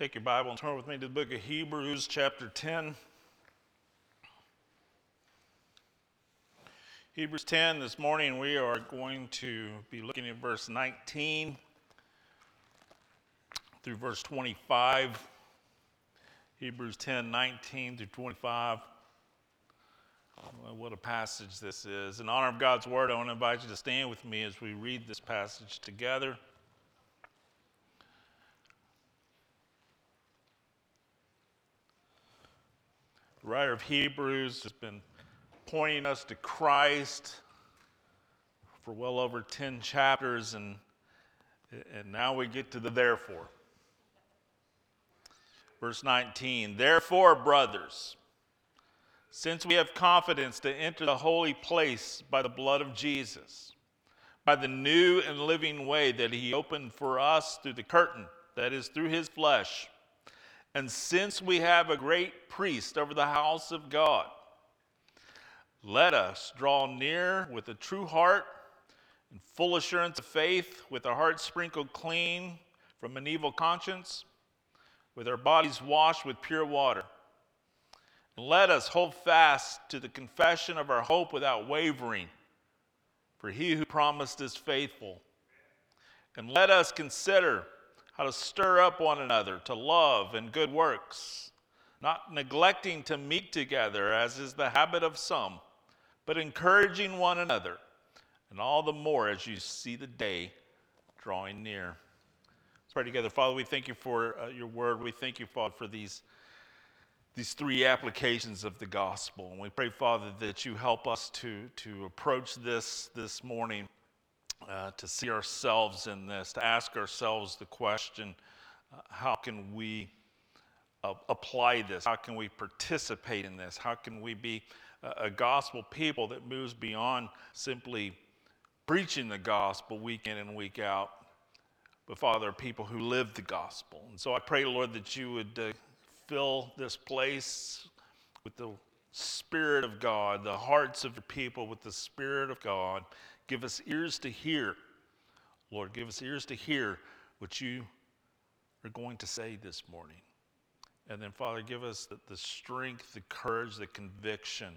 Take your Bible and turn with me to the book of Hebrews, chapter 10. Hebrews 10, this morning we are going to be looking at verse 19 through verse 25. Hebrews 10, 19 through 25. What a passage this is. In honor of God's word, I want to invite you to stand with me as we read this passage together. The writer of Hebrews has been pointing us to Christ for well over 10 chapters, and, and now we get to the therefore. Verse 19 Therefore, brothers, since we have confidence to enter the holy place by the blood of Jesus, by the new and living way that he opened for us through the curtain, that is, through his flesh and since we have a great priest over the house of God, let us draw near with a true heart and full assurance of faith, with our hearts sprinkled clean from an evil conscience, with our bodies washed with pure water. Let us hold fast to the confession of our hope without wavering, for he who promised is faithful. And let us consider how to stir up one another to love and good works, not neglecting to meet together, as is the habit of some, but encouraging one another, and all the more as you see the day drawing near. Let's pray together. Father, we thank you for uh, your word. We thank you, Father, for these, these three applications of the gospel. And we pray, Father, that you help us to, to approach this this morning uh, to see ourselves in this, to ask ourselves the question uh, how can we uh, apply this? How can we participate in this? How can we be a, a gospel people that moves beyond simply preaching the gospel week in and week out? But Father, people who live the gospel. And so I pray, Lord, that you would uh, fill this place with the Spirit of God, the hearts of your people with the Spirit of God, Give us ears to hear. Lord, give us ears to hear what you are going to say this morning. And then, Father, give us the, the strength, the courage, the conviction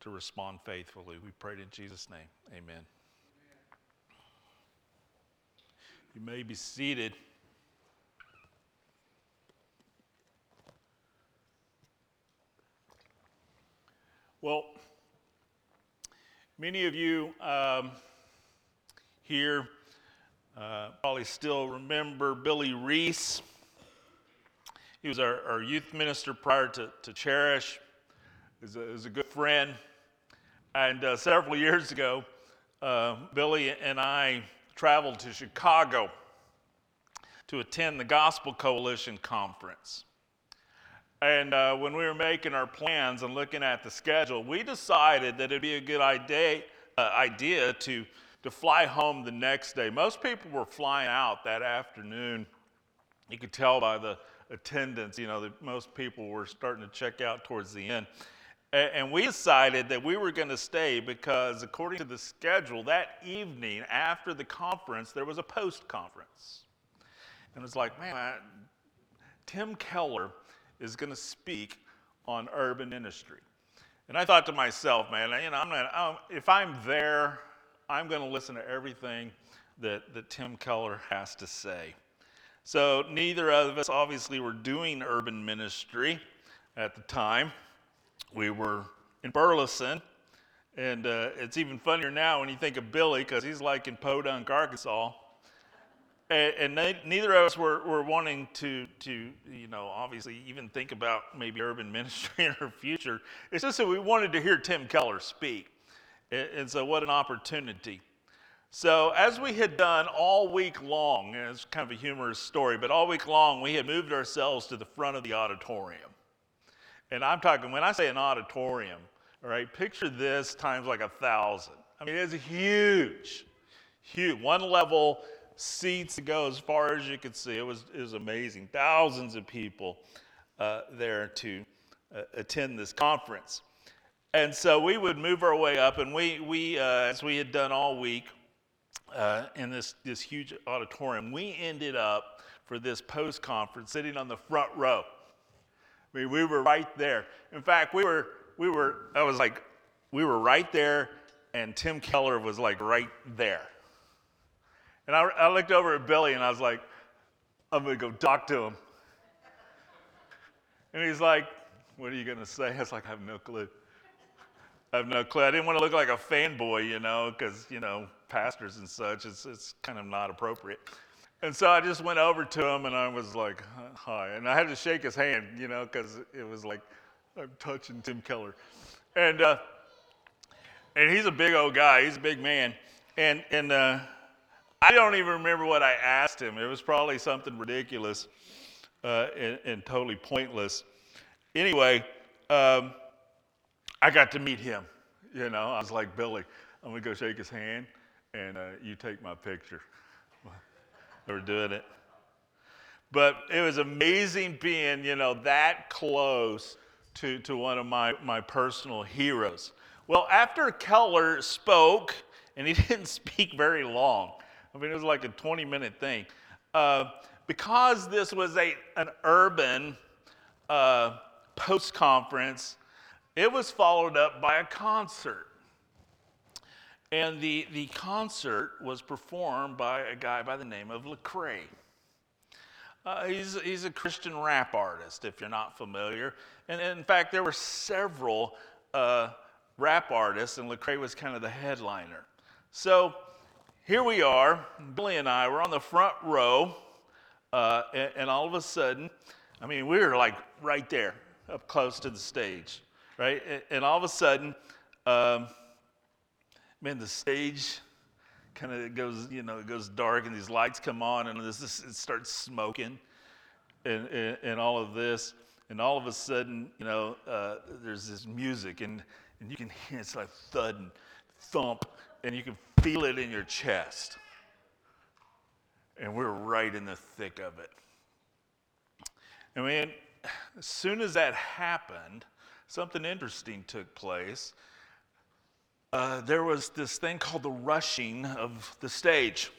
to respond faithfully. We pray in Jesus' name. Amen. You may be seated. Well, Many of you um, here uh, probably still remember Billy Reese. He was our, our youth minister prior to, to Cherish. He was, a, a good friend. And uh, several years ago, uh, Billy and I traveled to Chicago to attend the Gospel Coalition Conference. And uh, when we were making our plans and looking at the schedule, we decided that it'd be a good idea, uh, idea to, to fly home the next day. Most people were flying out that afternoon. You could tell by the attendance, you know, that most people were starting to check out towards the end. And we decided that we were going to stay because, according to the schedule, that evening after the conference, there was a post conference. And it was like, man, Tim Keller is going to speak on urban ministry. And I thought to myself, man, you know, I'm gonna, if I'm there, I'm going to listen to everything that, that Tim Keller has to say. So neither of us obviously were doing urban ministry at the time. We were in Burleson, and uh, it's even funnier now when you think of Billy because he's like in Podunk, Arkansas and, and they, neither of us were, were wanting to, to, you know, obviously even think about maybe urban ministry in our future. It's just that we wanted to hear Tim Keller speak. And, and so, what an opportunity. So, as we had done all week long, and it's kind of a humorous story, but all week long we had moved ourselves to the front of the auditorium. And I'm talking, when I say an auditorium, all right, picture this times like a thousand. I mean, it's huge, huge. One level seats to go as far as you could see. It was, it was amazing. Thousands of people uh, there to uh, attend this conference. And so we would move our way up, and we, we uh, as we had done all week, uh, in this, this huge auditorium. We ended up for this post conference sitting on the front row. I mean, we were right there. In fact, we were, we were, I was like, we were right there, and Tim Keller was like right there. And I, I looked over at Billy and I was like, I'm going to go talk to him. And he's like, What are you going to say? I was like, I have no clue. I have no clue. I didn't want to look like a fanboy, you know, because, you know, pastors and such, it's, it's kind of not appropriate. And so I just went over to him and I was like, hi. And I had to shake his hand, you know, because it was like, I'm touching Tim Keller. And, uh, and he's a big old guy, he's a big man. And, and uh, I don't even remember what I asked him. It was probably something ridiculous uh, and, and, totally pointless. Anyway, um, I got to meet him. You know, I was like, Billy, I'm going to go shake his hand and uh, you take my picture. We're doing it. But it was amazing being, you know, that close to, to one of my, my personal heroes. Well, after Keller spoke, and he didn't speak very long, I mean, it was like a 20 minute thing. Uh, because this was a, an urban uh, post conference, it was followed up by a concert. And the, the concert was performed by a guy by the name of Lecrae. Uh, he's, he's a Christian rap artist, if you're not familiar. And, and in fact, there were several uh, rap artists, and Lecrae was kind of the headliner. So here we are, Billy and I, we're on the front row, uh, and, and, all of a sudden, I mean, we were like right there, up close to the stage, right? And, and all of a sudden, um, man, the stage kind of goes, you know, it goes dark, and these lights come on, and this, this it starts smoking, and, and, and all of this, and all of a sudden, you know, uh, there's this music, and and you can hear it's like thud and thump, and you can feel it in your chest. And we're right in the thick of it. I mean, as soon as that happened, something interesting took place. Uh, there was this thing called the rushing of the stage.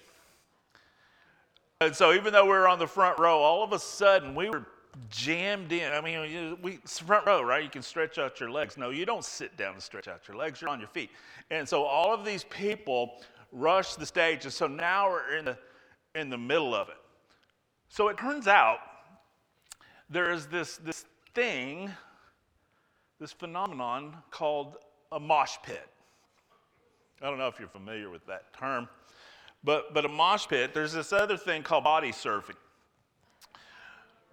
And so, even though we were on the front row, all of a sudden we were jammed in. I mean, we front row, right? You can stretch out your legs. No, you don't sit down and stretch out your legs. You're on your feet. And so all of these people rush the stage, and so now we're in the in the middle of it. So it turns out there is this this thing, this phenomenon called a mosh pit. I don't know if you're familiar with that term, but but a mosh pit. There's this other thing called body surfing.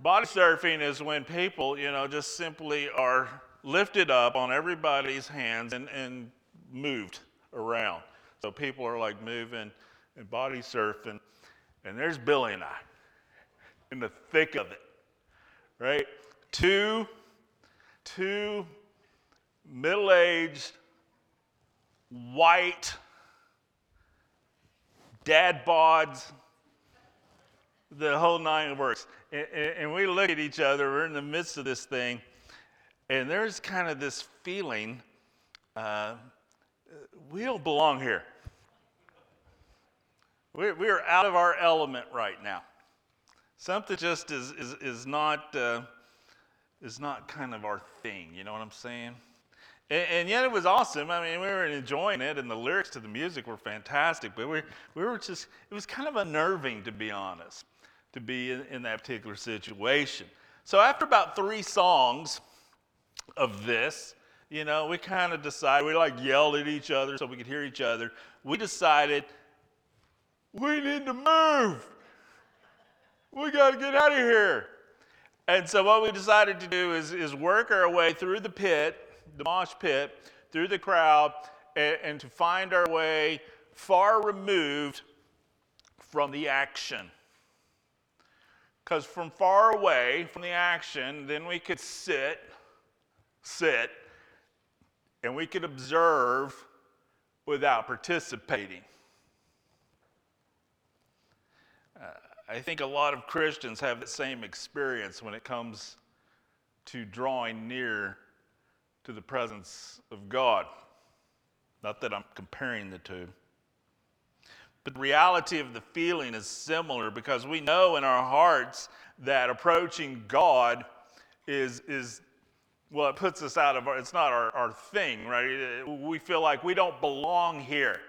Body surfing is when people, you know, just simply are lifted up on everybody's hands and, and moved around. So people are like moving and body surfing. And there's Billy and I in the thick of it, right? Two, two middle aged, white dad bods the whole nine works. And, and, we look at each other, we're in the midst of this thing, and there's kind of this feeling uh, we don't belong here. We're, we're out of our element right now. Something just is, is, is, not, uh, is not kind of our thing, you know what I'm saying? And, and, yet it was awesome. I mean, we were enjoying it, and the lyrics to the music were fantastic, but we, we were just, it was kind of unnerving, to be honest to be in, in that particular situation. So after about three songs of this, you know, we kind of decided, we like yelled at each other so we could hear each other. We decided we need to move. We got to get out of here. And so what we decided to do is, is work our way through the pit, the mosh pit, through the crowd, and, and to find our way far removed from the action. Because from far away from the action, then we could sit, sit, and we could observe without participating. Uh, I think a lot of Christians have the same experience when it comes to drawing near to the presence of God. Not that I'm comparing the two. But the reality of the feeling is similar because we know in our hearts that approaching God is, is well, it puts us out of our, it's not our, our thing, right? We feel like we don't belong here.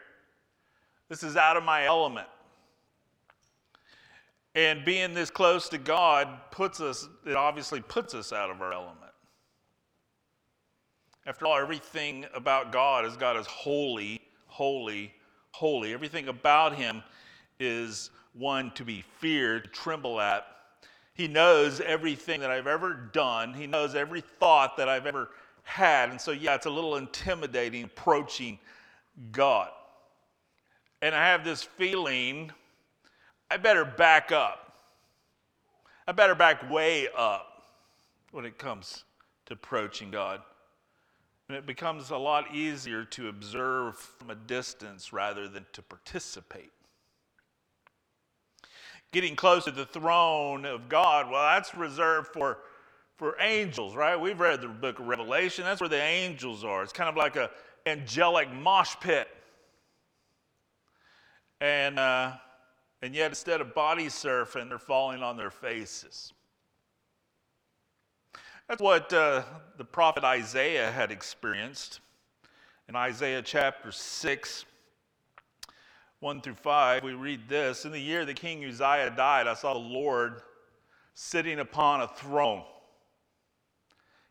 This is out of my element. And being this close to God puts us, it obviously puts us out of our element. After all, everything about God is God is holy, holy, holy. Everything about him is one to be feared, to tremble at. He knows everything that I've ever done, he knows every thought that I've ever had. And so, yeah, it's a little intimidating approaching God. And I have this feeling I better back up. I better back way up when it comes to approaching God. And it becomes a lot easier to observe from a distance rather than to participate. Getting close to the throne of God, well, that's reserved for, for angels, right? We've read the book of Revelation. That's where the angels are. It's kind of like an angelic mosh pit. And, uh, and yet, instead of body surfing, they're falling on their faces. That's what uh, the prophet Isaiah had experienced. In Isaiah chapter 6, 1 through 5, we read this In the year that King Uzziah died, I saw the Lord sitting upon a throne.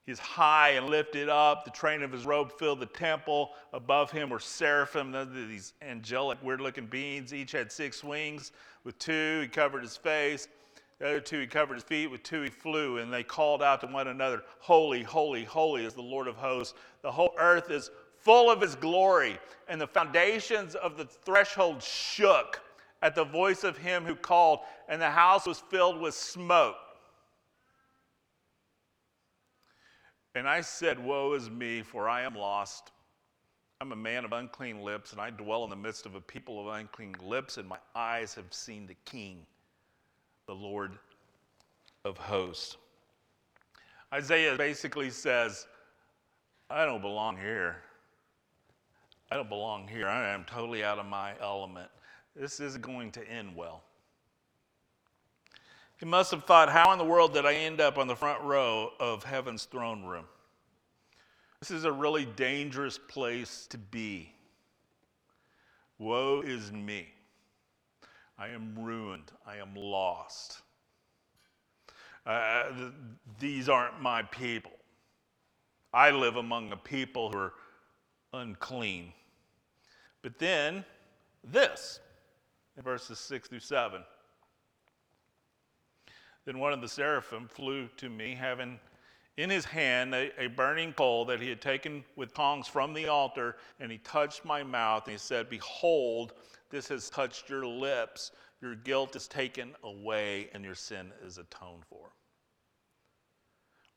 He's high and lifted up. The train of his robe filled the temple. Above him were seraphim, these angelic, weird looking beings. Each had six wings. With two, he covered his face. The other two, he covered his feet. With two, he flew. And they called out to one another, Holy, holy, holy is the Lord of hosts. The whole earth is full of his glory. And the foundations of the threshold shook at the voice of him who called, and the house was filled with smoke. And I said, Woe is me, for I am lost. I'm a man of unclean lips, and I dwell in the midst of a people of unclean lips, and my eyes have seen the King the Lord of hosts. Isaiah basically says, I don't belong here. I don't belong here. I am totally out of my element. This isn't going to end well. He must have thought, how in the world did I end up on the front row of heaven's throne room? This is a really dangerous place to be. Woe is me. I am ruined. I am lost. Uh, th- these aren't my people. I live among a people who are unclean. But then, this, in verses 6 through 7. Then one of the seraphim flew to me, having in his hand a, a, burning coal that he had taken with tongs from the altar, and he touched my mouth, and he said, Behold, this has touched your lips. Your guilt is taken away and your sin is atoned for.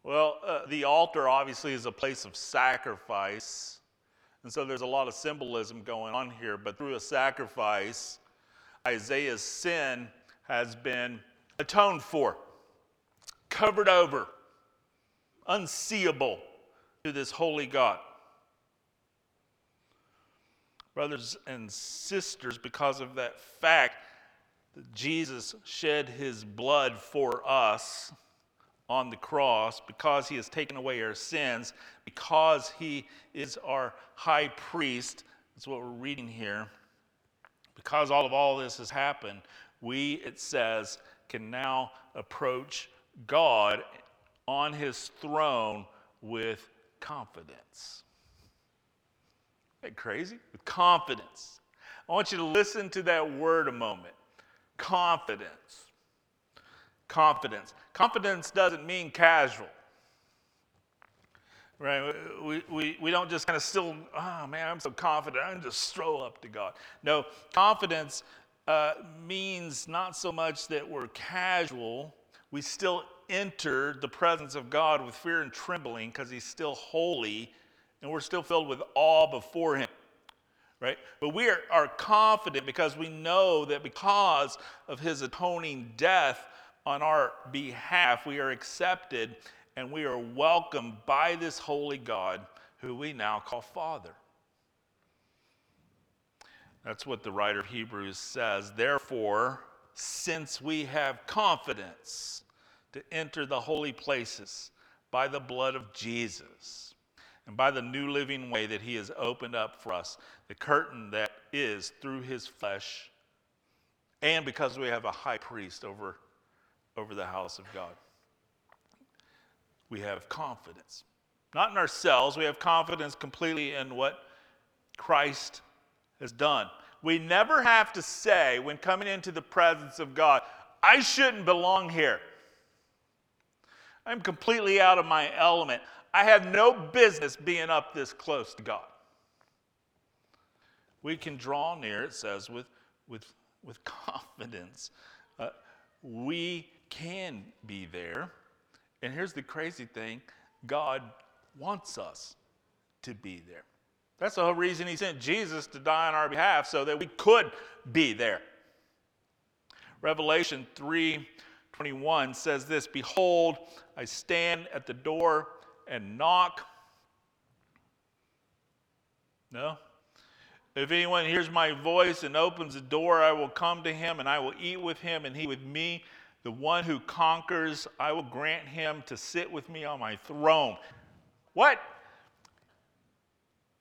Well, uh, the altar obviously is a place of sacrifice. And so there's a lot of symbolism going on here. But through a sacrifice, Isaiah's sin has been atoned for, covered over, unseeable to this holy God brothers and sisters, because of that fact that Jesus shed his blood for us on the cross, because he has taken away our sins, because he is our high priest. That's what we're reading here. Because all of all this has happened, we, it says, can now approach God on his throne with confidence that crazy? With confidence. I want you to listen to that word a moment. Confidence. Confidence. Confidence doesn't mean casual. Right? We, we, we don't just kind of still, oh man, I'm so confident. I can just stroll up to God. No, confidence uh, means not so much that we're casual, we still enter the presence of God with fear and trembling because He's still holy and we're still filled with awe before Him. Right? But we are, are confident because we know that because of His atoning death on our behalf, we are accepted and we are welcomed by this holy God who we now call Father. That's what the writer of Hebrews says. Therefore, since we have confidence to enter the holy places by the blood of Jesus and by the new living way that he has opened up for us, the curtain that is through his flesh, and because we have a high priest over, over the house of God. We have confidence. Not in ourselves, we have confidence completely in what Christ has done. We never have to say, when coming into the presence of God, I shouldn't belong here. I'm completely out of my element. I have no business being up this close to God. We can draw near, it says, with, with, with confidence. Uh, we can be there. And here's the crazy thing God wants us to be there. That's the whole reason He sent Jesus to die on our behalf so that we could be there. Revelation 3 21 says this Behold, I stand at the door and knock. No? If anyone hears my voice and opens the door, I will come to him and I will eat with him and he with me. The one who conquers, I will grant him to sit with me on my throne. What?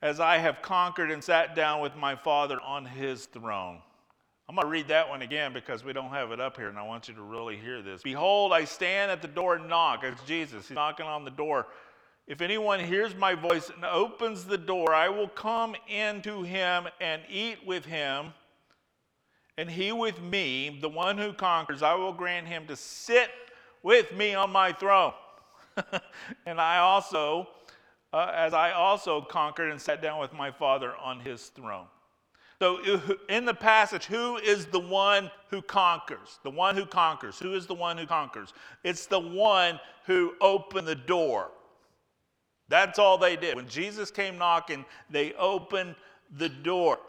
As I have conquered and sat down with my Father on his throne. I'm going to read that one again because we don't have it up here, and I want you to really hear this. Behold, I stand at the door and knock. It's Jesus. He's knocking on the door. If anyone hears my voice and opens the door, I will come into him and eat with him, and he with me. The one who conquers, I will grant him to sit with me on my throne. and I also, uh, as I also conquered and sat down with my Father on his throne. So, in the passage, who is the one who conquers? The one who conquers. Who is the one who conquers? It's the one who opened the door. That's all they did. When Jesus came knocking, they opened the door.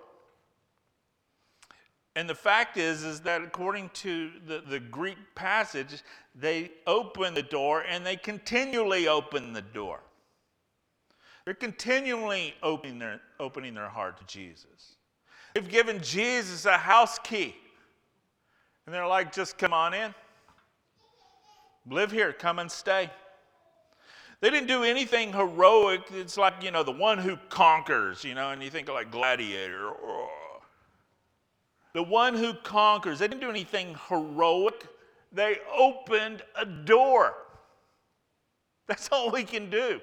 And the fact is, is that according to the, the Greek passage, they open the door and they continually open the door. They're continually opening their, opening their heart to Jesus. They've given Jesus a house key. And they're like, just come on in. Live here, come and stay. They didn't do anything heroic. It's like, you know, the one who conquers, you know, and you think like Gladiator. The one who conquers. They didn't do anything heroic. They opened a door. That's all we can do.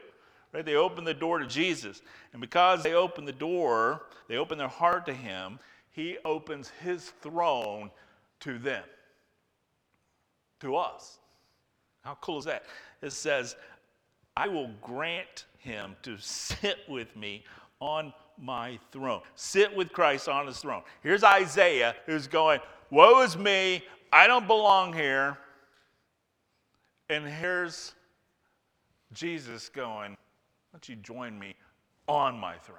Right? They open the door to Jesus. And because they opened the door, they opened their heart to Him, He opens His throne to them, to us. How cool is that? It says, I will grant Him to sit with me on my throne. Sit with Christ on his throne. Here's Isaiah who's going, Woe is me, I don't belong here. And here's Jesus going, why don't you join me on my throne?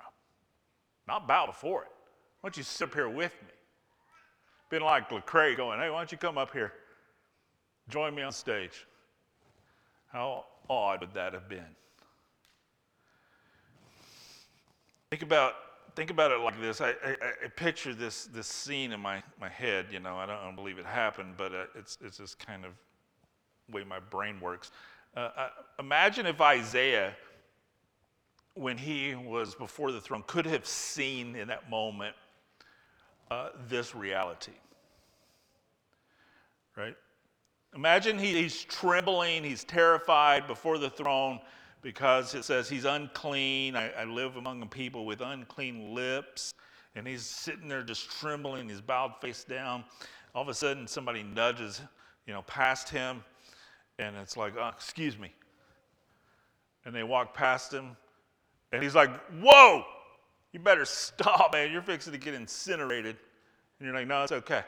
Not bow before it. Why don't you sit up here with me? Been like Lecrae going, hey, why don't you come up here? Join me on stage. How odd would that have been? Think about think about it like this. I, I, I, picture this this scene in my, my head. You know, I don't, I don't believe it happened, but uh, it's it's just kind of way my brain works. Uh, uh, imagine if Isaiah when he was before the throne, could have seen in that moment uh, this reality. Right? Imagine he, he's trembling, he's terrified before the throne because it says he's unclean. I, I live among a people with unclean lips. And he's sitting there just trembling, he's bowed face down. All of a sudden, somebody nudges, you know, past him, and it's like, oh, excuse me. And they walk past him, and he's like, Whoa, you better stop, man. You're fixing to get incinerated. And you're like, No, it's okay.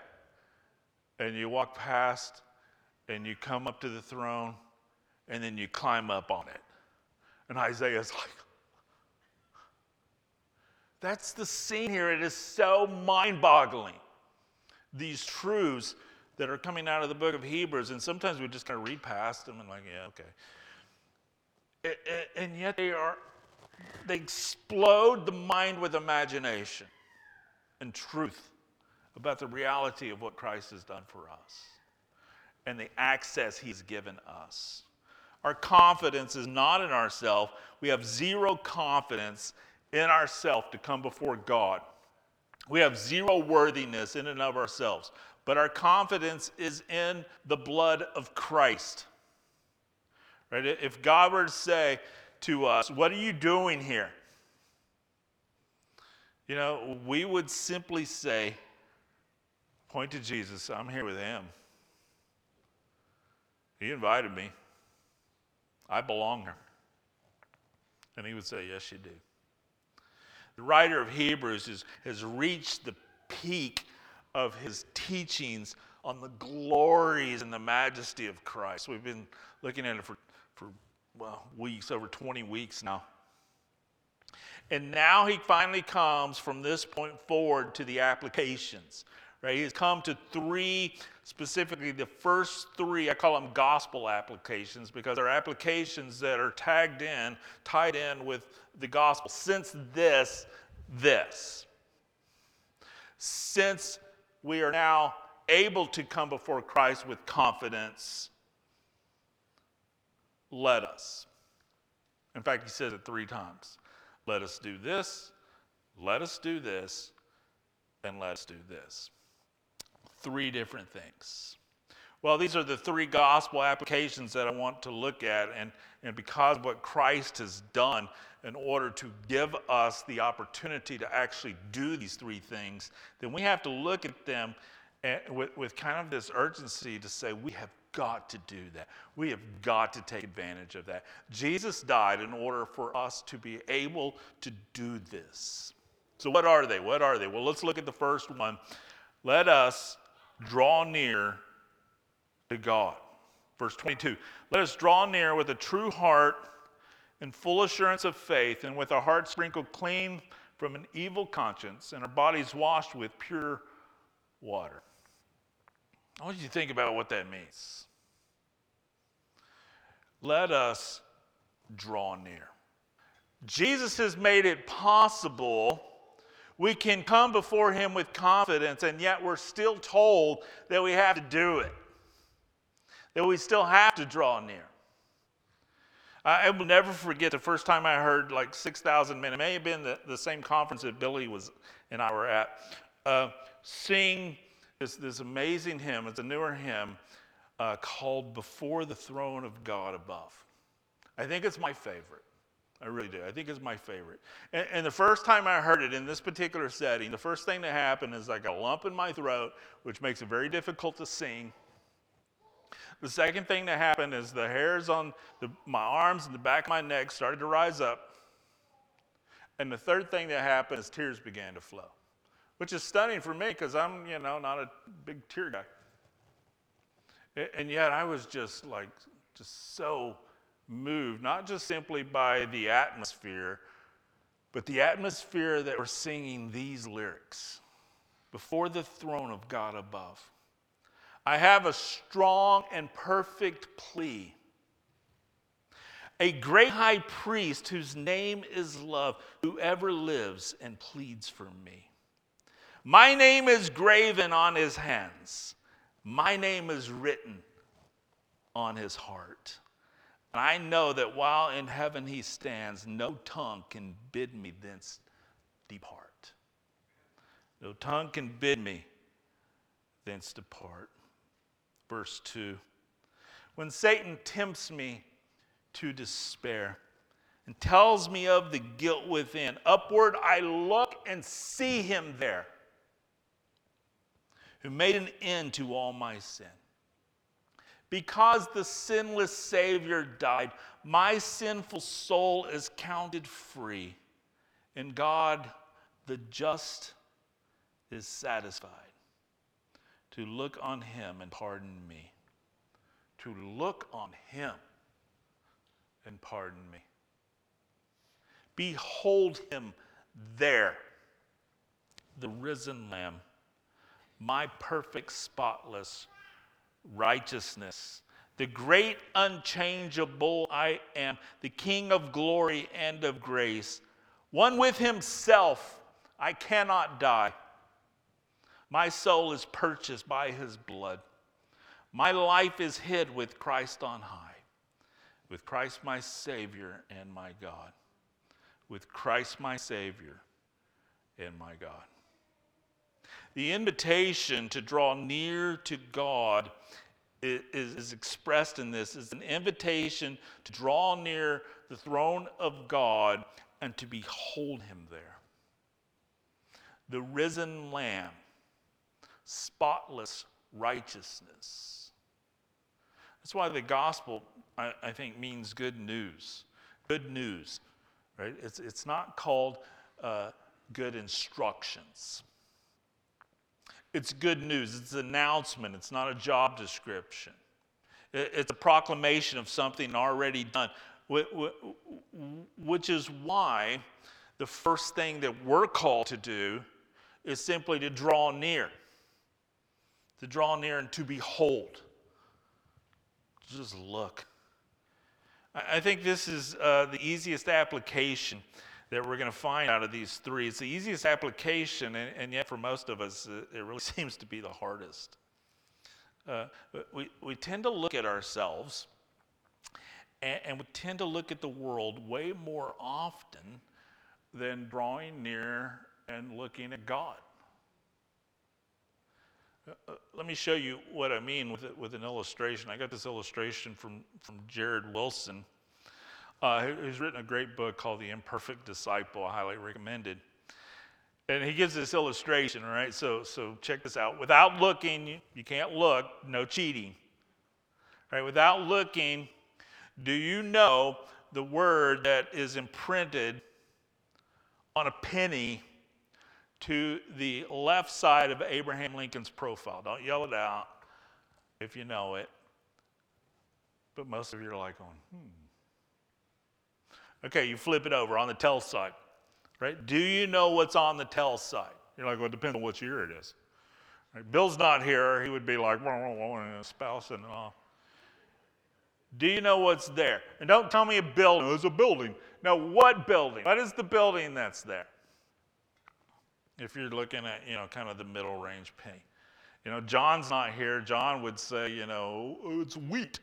And you walk past and you come up to the throne and then you climb up on it. And Isaiah's like, That's the scene here. It is so mind boggling. These truths that are coming out of the book of Hebrews, and sometimes we just kind of read past them and, like, yeah, okay. And yet they are they explode the mind with imagination. and truth about the reality of what Christ has done for us and the access he's given us. Our confidence is not in ourselves. We have zero confidence in ourselves to come before God. We have zero worthiness in and of ourselves, but our confidence is in the blood of Christ. Right? If God were to say to us, What are you doing here? You know, we would simply say, Point to Jesus, I'm here with him. He invited me. I belong here. And he would say, Yes, you do. The writer of Hebrews is, has reached the peak of his teachings on the glories and the majesty of Christ. We've been looking at it for, for well, weeks, over 20 weeks now. And now he finally comes from this point forward to the applications. Right? He's come to three, specifically the first three, I call them gospel applications because they're applications that are tagged in, tied in with the gospel. Since this, this. Since we are now able to come before Christ with confidence, let us. In fact, he says it three times. Let us do this, let us do this, and let us do this three different things. Well, these are the three gospel applications that I want to look at. And, and because what Christ has done in order to give us the opportunity to actually do these three things, then we have to look at them eh, with, with kind of this urgency to say, we have got to do that. We have got to take advantage of that. Jesus died in order for us to be able to do this. So, what are they? What are they? Well, let's look at the first one. Let us draw near to God. Verse 22 Let us draw near with a true heart and full assurance of faith, and with our hearts sprinkled clean from an evil conscience, and our bodies washed with pure water. I want you to think about what that means. Let us draw near. Jesus has made it possible we can come before Him with confidence, and yet we're still told that we have to do it, that we still have to draw near. I will never forget the first time I heard like 6,000 men, it may have been the, the same conference that Billy was and I were at, uh, sing this, this amazing hymn. It's a newer hymn uh, called Before the Throne of God Above. I think it's my favorite. I really do. I think it's my favorite. And, and, the first time I heard it in this particular setting, the first thing that happened is I got a lump in my throat, which makes it very difficult to sing. The second thing that happened is the hairs on the, my arms and the back of my neck started to rise up. And the third thing that happened is tears began to flow, which is stunning for me because I'm, you know, not a big tear guy. And yet I was just like, just so moved, not just simply by the atmosphere, but the atmosphere that we're singing these lyrics before the throne of God above. I have a strong and perfect plea. A great high priest whose name is love, whoever lives and pleads for me. My name is graven on his hands. My name is written on his heart. And I know that while in heaven he stands, no tongue can bid me thence depart. No tongue can bid me thence depart. Verse 2 When Satan tempts me to despair and tells me of the guilt within, upward I look and see him there who made an end to all my sin. Because the sinless Savior died, my sinful soul is counted free, and God, the just, is satisfied to look on Him and pardon me. To look on Him and pardon me. Behold Him there, the risen Lamb, my perfect, spotless righteousness. The great unchangeable I am, the King of glory and of grace. One with himself, I cannot die. My soul is purchased by his blood. My life is hid with Christ on high, with Christ my Savior and my God. With Christ my Savior and my God. The invitation to draw near to God is, is, expressed in this is an invitation to draw near the throne of God and to behold him there. The risen lamb, spotless righteousness. That's why the gospel, I, I think, means good news. Good news, right? It's, it's not called uh, good instructions. It's good news. It's an announcement. It's not a job description. It's a proclamation of something already done, which is why the first thing that we're called to do is simply to draw near, to draw near and to behold. Just look. I think this is uh, the easiest application that we're going to find out of these three. It's the easiest application, and, and yet for most of us, it really seems to be the hardest. Uh, we, we tend to look at ourselves and, and, we tend to look at the world way more often than drawing near and looking at God. Uh, uh let me show you what I mean with, it, with an illustration. I got this illustration from, from Jared Wilson. Uh, he's written a great book called The Imperfect Disciple. I highly recommend it. And he gives this illustration, right? So, so check this out. Without looking, you can't look, no cheating. Right? Without looking, do you know the word that is imprinted on a penny to the left side of Abraham Lincoln's profile? Don't yell it out if you know it. But most of you are like going, hmm. Okay, you flip it over on the tell side, right? Do you know what's on the tell side? You're like, well, it depends on which year it is. Right? Bill's not here. He would be like, whoa, whoa, whoa, and spouse and all. Do you know what's there? And don't tell me a building. It's a building. Now, what building? What is the building that's there? If you're looking at, you know, kind of the middle range penny. You know, John's not here. John would say, you know, oh, it's wheat.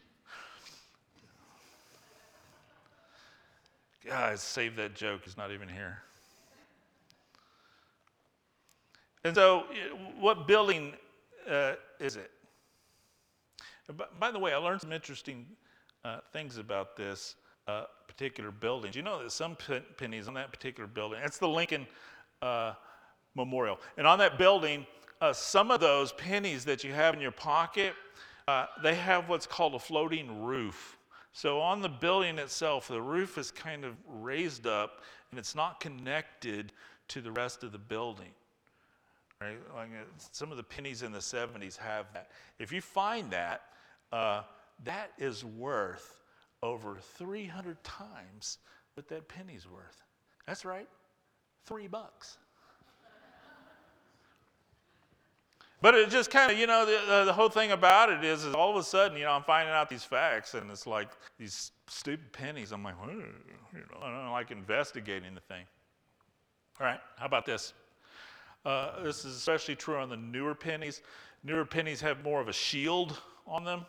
Guys, save that joke. He's not even here. And so, what building uh, is it? By the way, I learned some interesting uh, things about this uh, particular building. You know that some pennies on that particular building, it's the Lincoln uh, Memorial. And on that building, uh, some of those pennies that you have in your pocket, uh, they have what's called a floating roof. So on the building itself, the roof is kind of raised up and it's not connected to the rest of the building. Right? Like some of the pennies in the 70s have that. If you find that, uh, that is worth over 300 times what that penny's worth. That's right, three bucks. But it just kind of, you know, the, the whole thing about it is, is all of a sudden, you know, I'm finding out these facts, and it's like these stupid pennies. I'm like, you know, I don't like investigating the thing. All right, how about this? Uh, this is especially true on the newer pennies. Newer pennies have more of a shield on them,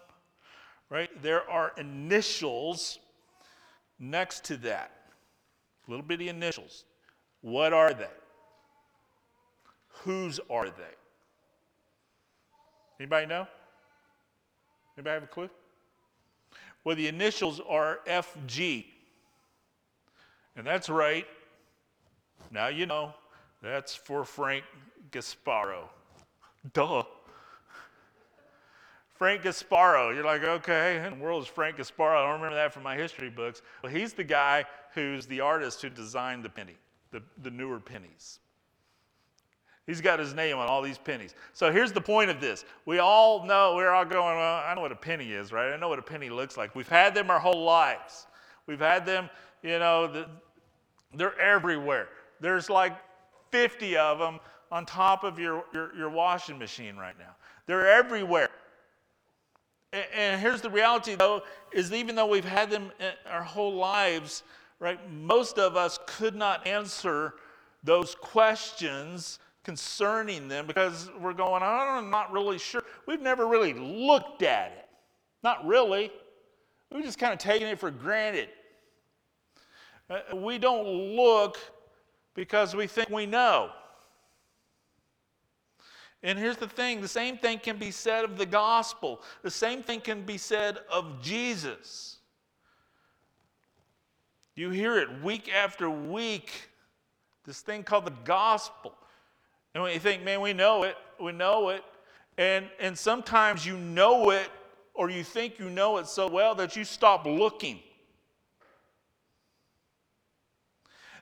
right? There are initials next to that, little bitty initials. What are they? Whose are they? Anybody know? Anybody have a clue? Well, the initials are FG. And that's right. Now you know. That's for Frank Gasparro. Duh. Frank Gasparro. You're like, okay, in the world is Frank Gasparro? I don't remember that from my history books. Well, he's the guy who's the artist who designed the penny, the, the newer pennies. He's got his name on all these pennies. So here's the point of this. We all know, we're all going, well, I know what a penny is, right? I know what a penny looks like. We've had them our whole lives. We've had them, you know, the, they're everywhere. There's like 50 of them on top of your, your, your washing machine right now. They're everywhere. And, and here's the reality, though, is even though we've had them eh, our whole lives, right, most of us could not answer those questions concerning them because we're going, I'm not really sure. We've never really looked at it. Not really. We've just kind of taken it for granted. Uh, we don't look because we think we know. And here's the thing the same thing can be said of the gospel, the same thing can be said of Jesus. You hear it week after week, this thing called the gospel. And when you think, man, we know it, we know it. And, and sometimes you know it or you think you know it so well that you stop looking.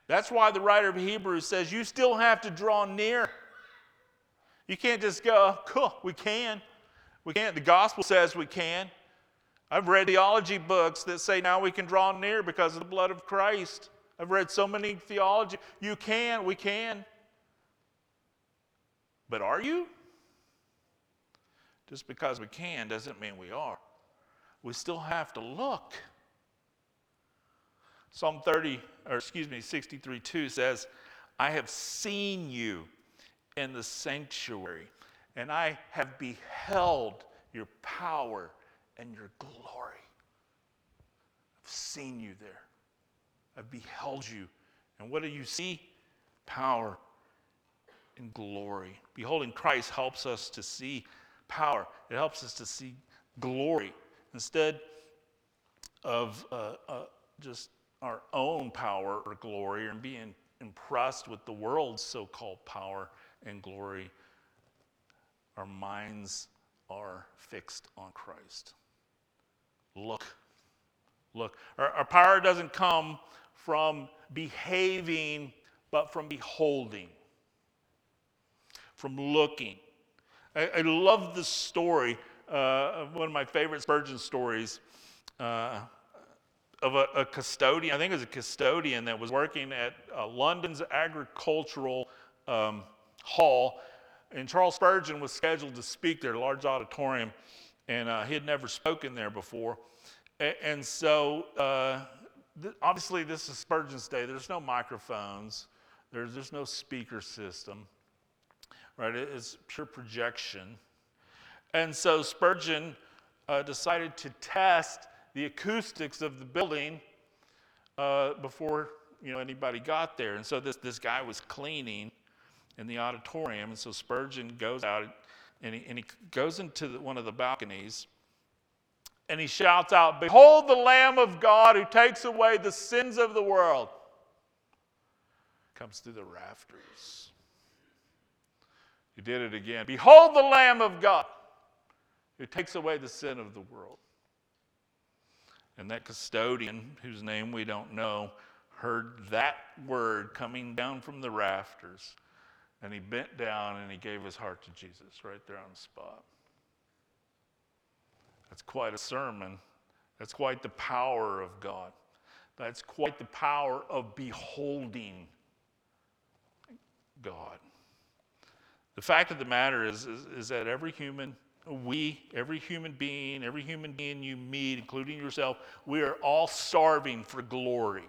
That's why the writer of Hebrews says you still have to draw near. You can't just go, cool, we can. We can't. The gospel says we can. I've read theology books that say now we can draw near because of the blood of Christ. I've read so many theology. You can, we can. But are you? Just because we can doesn't mean we are. We still have to look. Psalm 30, or excuse me, 63 2 says, I have seen you in the sanctuary, and I have beheld your power and your glory. I've seen you there. I've beheld you. And what do you see? Power and glory. Beholding Christ helps us to see power, it helps us to see glory instead of uh, uh, just our own power or glory and being impressed with the world's so called power and glory. Our minds are fixed on Christ. Look, look. Our, our power doesn't come from behaving, but from beholding, from looking. I, I love the story, uh, one of my favorite Spurgeon stories. Uh, of a, a, custodian, I think it was a custodian that was working at uh, London's agricultural um, hall. And Charles Spurgeon was scheduled to speak there, a large auditorium, and uh, he had never spoken there before. And, and so, uh, th- obviously, this is Spurgeon's day. There's no microphones, there's, there's no speaker system, right? It's pure projection. And so, Spurgeon uh, decided to test the acoustics of the building uh, before you know anybody got there. And so this, this guy was cleaning in the auditorium, and so Spurgeon goes out and he, and he goes into the, one of the balconies and he shouts out, Behold the Lamb of God who takes away the sins of the world. Comes through the rafters. He did it again. Behold the Lamb of God who takes away the sin of the world. And that custodian, whose name we don't know, heard that word coming down from the rafters. And he bent down and he gave his heart to Jesus right there on the spot. That's quite a sermon. That's quite the power of God. That's quite the power of beholding God. The fact of the matter is, is, is that every human we, every human being, every human being you meet, including yourself, we are all starving for glory.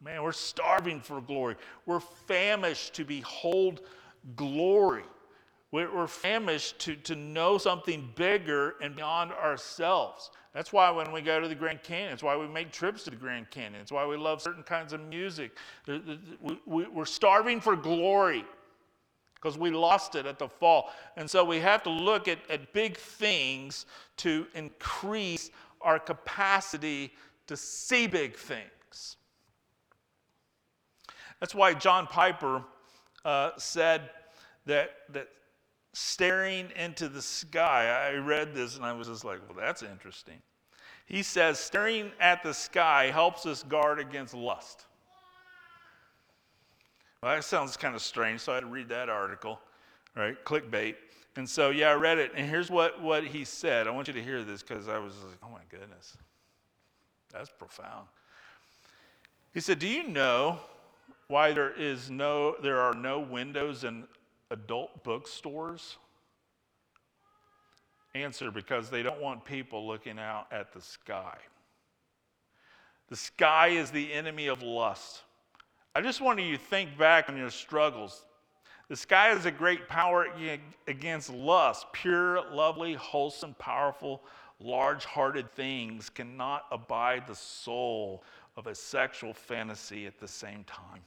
Man, we're starving for glory. We're famished to behold glory. We're famished to, to know something bigger and beyond ourselves. That's why when we go to the Grand Canyon, it's why we make trips to the Grand Canyon. It's why we love certain kinds of music. We're starving for glory because we lost it at the fall. And so we have to look at, at big things to increase our capacity to see big things. That's why John Piper uh, said that, that staring into the sky, I read this and I was just like, well, that's interesting. He says, staring at the sky helps us guard against lust. Well, that sounds kind of strange, so I had to read that article, right? Clickbait. And so, yeah, I read it, and here's what, what he said. I want you to hear this because I was like, oh my goodness, that's profound. He said, Do you know why there, is no, there are no windows in adult bookstores? Answer because they don't want people looking out at the sky. The sky is the enemy of lust. I just want you to think back on your struggles. The sky is a great power against lust. Pure, lovely, wholesome, powerful, large hearted things cannot abide the soul of a sexual fantasy at the same time.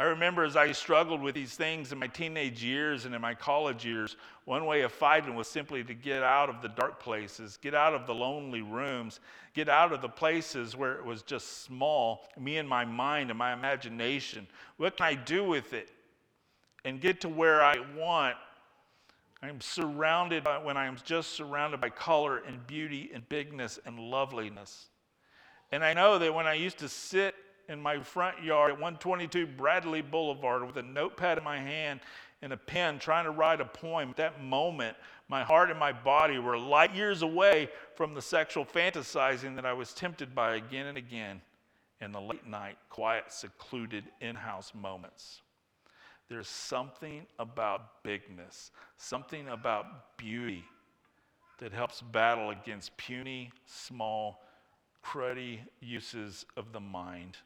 I remember as I struggled with these things in my teenage years and in my college years, one way of fighting was simply to get out of the dark places, get out of the lonely rooms, get out of the places where it was just small, me and my mind and my imagination. What can I do with it? And get to where I want. I'm surrounded by, when I'm just surrounded by color and beauty and bigness and loveliness. And I know that when I used to sit in my front yard at 122 Bradley Boulevard with a notepad in my hand and a pen trying to write a poem. At that moment, my heart and my body were light years away from the sexual fantasizing that I was tempted by again and again in the late night, quiet, secluded in house moments. There's something about bigness, something about beauty that helps battle against puny, small, cruddy uses of the mind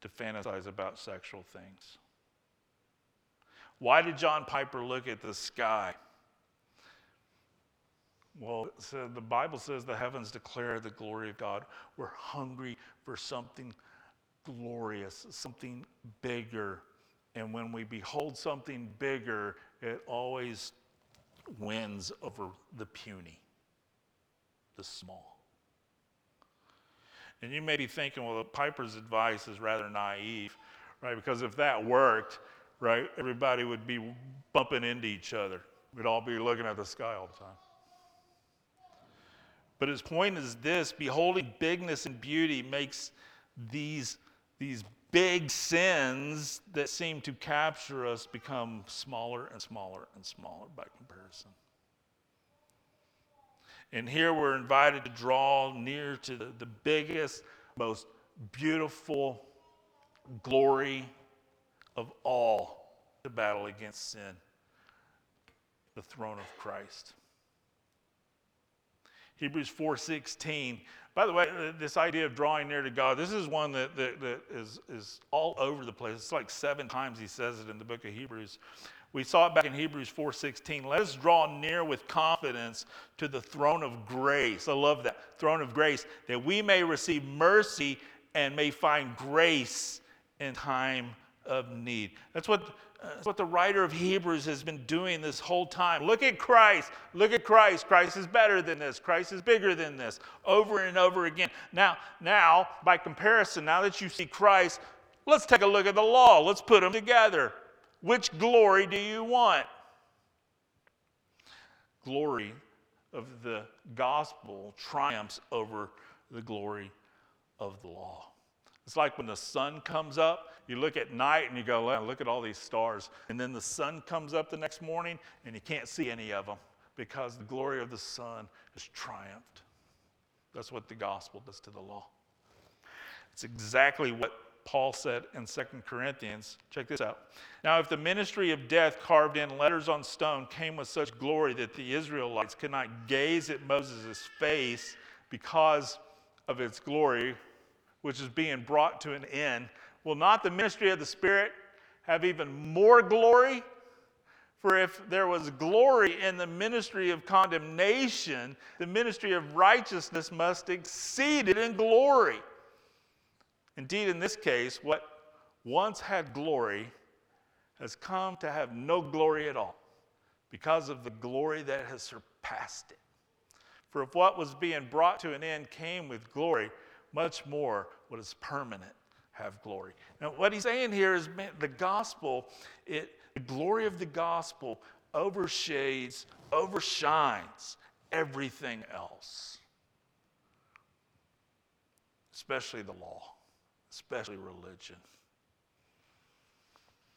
to fantasize about sexual things. Why did John Piper look at the sky? Well, so the Bible says the heavens declare the glory of God. We're hungry for something glorious, something bigger. And when we behold something bigger, it always wins over the puny, the small. And you may be thinking, well, Piper's advice is rather naive, right? Because if that worked, right, everybody would be bumping into each other. We'd all be looking at the sky all the time. But his point is this beholding bigness and beauty makes these, these big sins that seem to capture us become smaller and smaller and smaller by comparison. And here we're invited to draw near to the, the biggest, most beautiful glory of all the battle against sin the throne of Christ. Hebrews 4:16. By the way, uh, this idea of drawing near to God, this is one that, that, that is, is all over the place. It's like seven times he says it in the book of Hebrews. We saw it back in Hebrews 4:16. Let us draw near with confidence to the throne of grace. I love that. Throne of grace that we may receive mercy and may find grace in time of need. That's what that's what the writer of Hebrews has been doing this whole time. Look at Christ. Look at Christ. Christ is better than this. Christ is bigger than this. Over and over again. Now, now by comparison, now that you see Christ, let's take a look at the law. Let's put them together. Which glory do you want? Glory of the gospel triumphs over the glory of the law. It's like when the sun comes up, you look at night and you go, look at all these stars. And then the sun comes up the next morning and you can't see any of them because the glory of the sun has triumphed. That's what the gospel does to the law. It's exactly what Paul said in 2 Corinthians. Check this out. Now, if the ministry of death carved in letters on stone came with such glory that the Israelites could not gaze at Moses' face because of its glory, which is being brought to an end, will not the ministry of the Spirit have even more glory? For if there was glory in the ministry of condemnation, the ministry of righteousness must exceed it in glory. Indeed, in this case, what once had glory has come to have no glory at all because of the glory that has surpassed it. For if what was being brought to an end came with glory, much more what is permanent have glory. Now, what he's saying here is the gospel, it, the glory of the gospel overshades, overshines everything else, especially the law especially religion.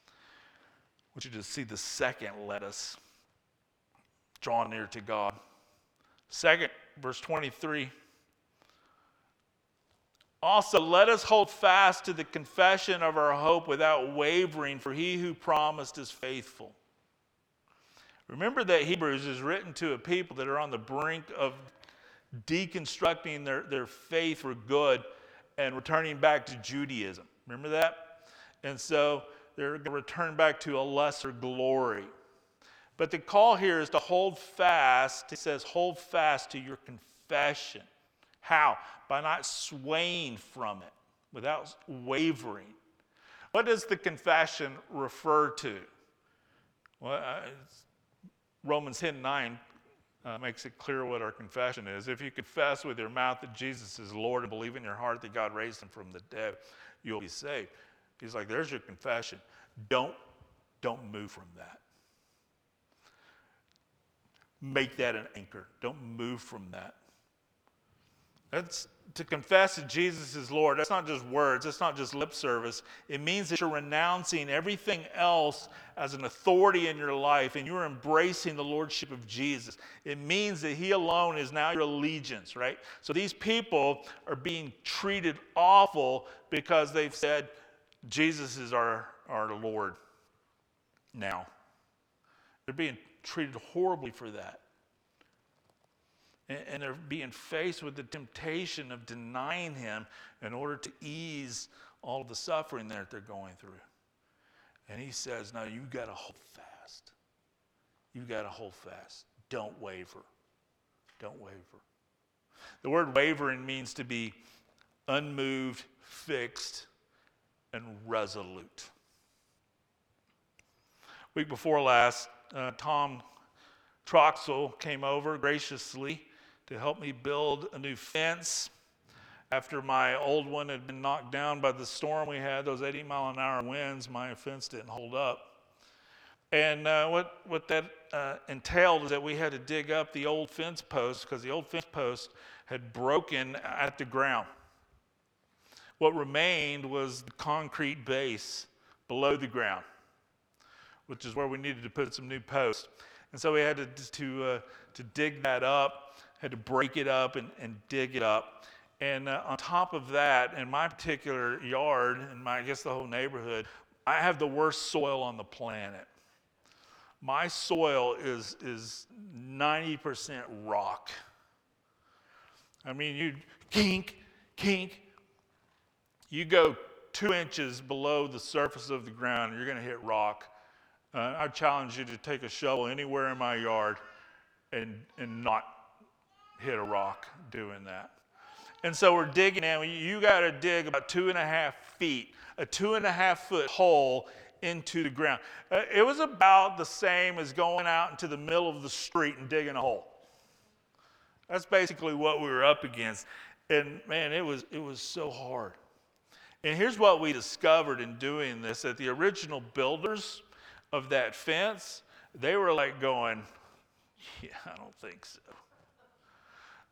I want you to see the second let us draw near to God. Second, verse 23. Also, let us hold fast to the confession of our hope without wavering, for he who promised is faithful. Remember that Hebrews is written to a people that are on the brink of deconstructing their, their faith for good and returning back to Judaism. Remember that? And so they're going to return back to a lesser glory. But the call here is to hold fast. It says, hold fast to your confession. How? By not swaying from it, without wavering. What does the confession refer to? Well, uh, Romans 10 9 uh, makes it clear what our confession is. If you confess with your mouth that Jesus is Lord and believe in your heart that God raised him from the dead, you'll be saved. He's like, there's your confession. Don't, don't move from that. Make that an anchor. Don't move from that. That's to confess that Jesus is Lord. That's not just words, that's not just lip service. It means that you're renouncing everything else as an authority in your life and you're embracing the Lordship of Jesus. It means that He alone is now your allegiance, right? So these people are being treated awful because they've said, Jesus is our, our Lord now. They're being treated horribly for that and they're being faced with the temptation of denying him in order to ease all the suffering that they're going through. And he says, Now you've got to hold fast. You've got to hold fast. Don't waver. Don't waver. The word wavering means to be unmoved, fixed, and resolute. Week before last, uh, Tom Troxel came over graciously to help me build a new fence after my old one had been knocked down by the storm we had, those 80 mile an hour winds, my fence didn't hold up. And uh, what, what that uh, entailed is that we had to dig up the old fence post because the old fence post had broken at the ground. What remained was the concrete base below the ground, which is where we needed to put some new posts. And so we had to, to, uh, to dig that up had to break it up and, and dig it up. And uh, on top of that, in my particular yard, and my, I guess the whole neighborhood, I have the worst soil on the planet. My soil is, is 90% rock. I mean, you kink, kink. You go two inches below the surface of the ground, you're going to hit rock. Uh, I challenge you to take a shovel anywhere in my yard and, and not hit a rock doing that. And so we're digging in. You got to dig about two and a half feet, a two and a half foot hole into the ground. Uh, it was about the same as going out into the middle of the street and digging a hole. That's basically what we were up against. And man, it was, it was so hard. And here's what we discovered in doing this that the original builders of that fence, they were like going, Yeah, I don't think so.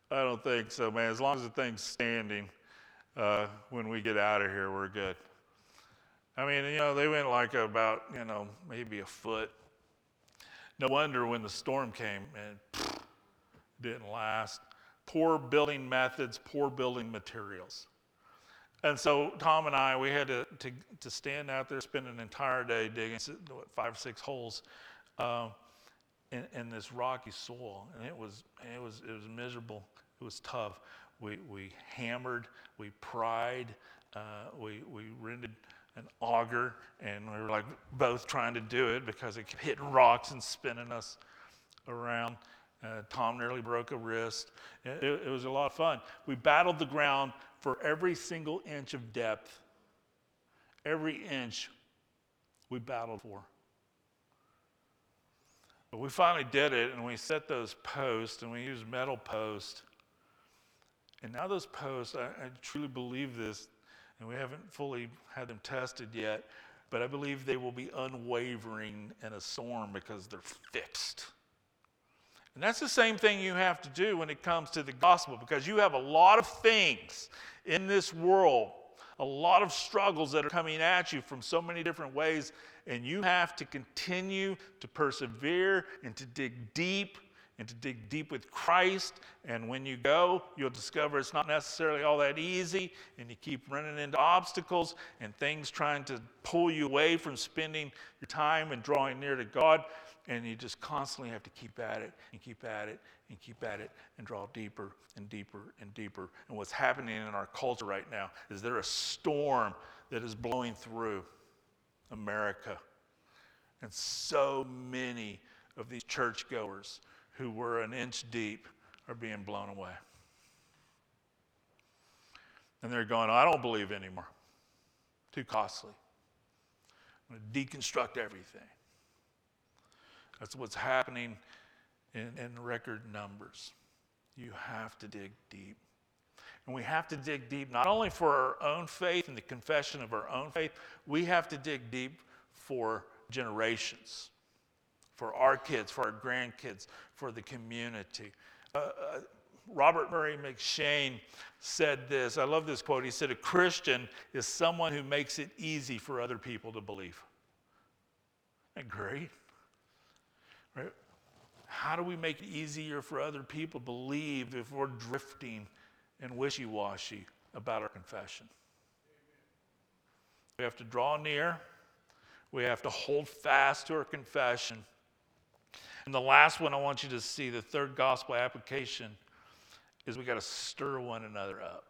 I don't think so, man. As long as the thing's standing, uh, when we get out of here, we're good. I mean, you know, they went like about, you know, maybe a foot. No wonder when the storm came, it didn't last. Poor building methods, poor building materials. And so Tom and I, we had to, to, to stand out there, spend an entire day digging what, five or six holes uh, in, in this rocky soil. And it was, it was, it was miserable. It was tough. We, we hammered, we pried, uh, we, we rented an auger, and we were like both trying to do it because it kept hitting rocks and spinning us around. Uh, Tom nearly broke a wrist. It, it, was a lot of fun. We battled the ground for every single inch of depth. Every inch we battled for. But we finally did it, and we set those posts, and we used metal posts. And now those posts, I, I truly believe this, and we haven't fully had them tested yet, but I believe they will be unwavering in a storm because they're fixed. And that's the same thing you have to do when it comes to the gospel because you have a lot of things in this world, a lot of struggles that are coming at you from so many different ways, and you have to continue to persevere and to dig deep and to dig deep with Christ. And when you go, you'll discover it's not necessarily all that easy, and you keep running into obstacles and things trying to pull you away from spending your time and drawing near to God. And you just constantly have to keep at it and keep at it and keep at it and draw deeper and deeper and deeper. And what's happening in our culture right now is there a storm that is blowing through. America. And so many of these churchgoers who were an inch deep are being blown away. And they're going, I don't believe anymore. Too costly. I'm going to deconstruct everything. That's what's happening in, in record numbers. You have to dig deep. And we have to dig deep, not only for our own faith and the confession of our own faith, we have to dig deep for generations, for our kids, for our grandkids, for the community. Uh, uh, Robert Murray M'Cheyne said this. I love this quote. He said, A Christian is someone who makes it easy for other people to believe. Isn't great? Right? How do we make it easier for other people to believe if we're drifting and wishy washy about our confession? We have to draw near, we have to hold fast to our confession. And the last one I want you to see, the third gospel application, is we got to stir one another up.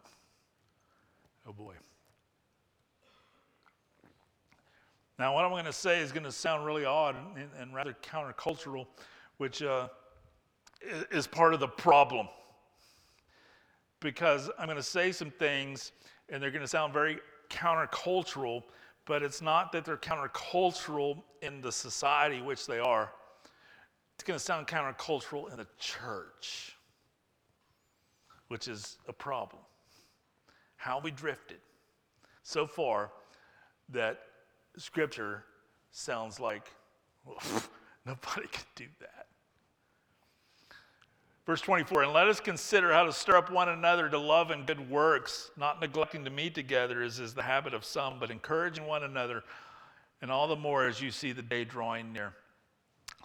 Oh boy. Now, what I'm going to say is going to sound really odd and, and rather countercultural, which uh, is part of the problem. Because I'm going to say some things and they're going to sound very countercultural, but it's not that they're countercultural in the society which they are. It's going to sound countercultural in the church, which is a problem. How we drifted so far that Scripture sounds like nobody could do that. Verse 24, and let us consider how to stir up one another to love and good works, not neglecting to meet together, as is the habit of some, but encouraging one another, and all the more as you see the day drawing near.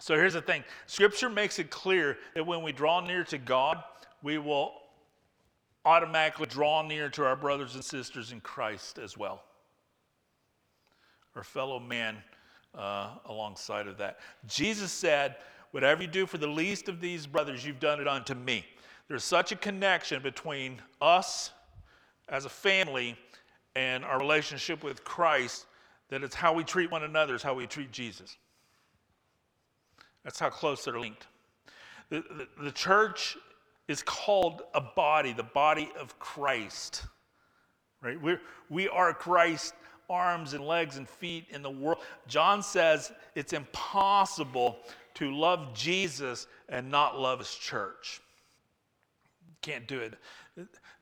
So here's the thing Scripture makes it clear that when we draw near to God, we will automatically draw near to our brothers and sisters in Christ as well, our fellow man uh, alongside of that. Jesus said, Whatever you do for the least of these brothers, you've done it unto me. There's such a connection between us as a family and our relationship with Christ that it's how we treat one another, is how we treat Jesus. That's how close they're linked. The, the, the church is called a body, the body of Christ. Right? We're, we are Christ's arms and legs and feet in the world. John says it's impossible to love Jesus and not love his church. Can't do it.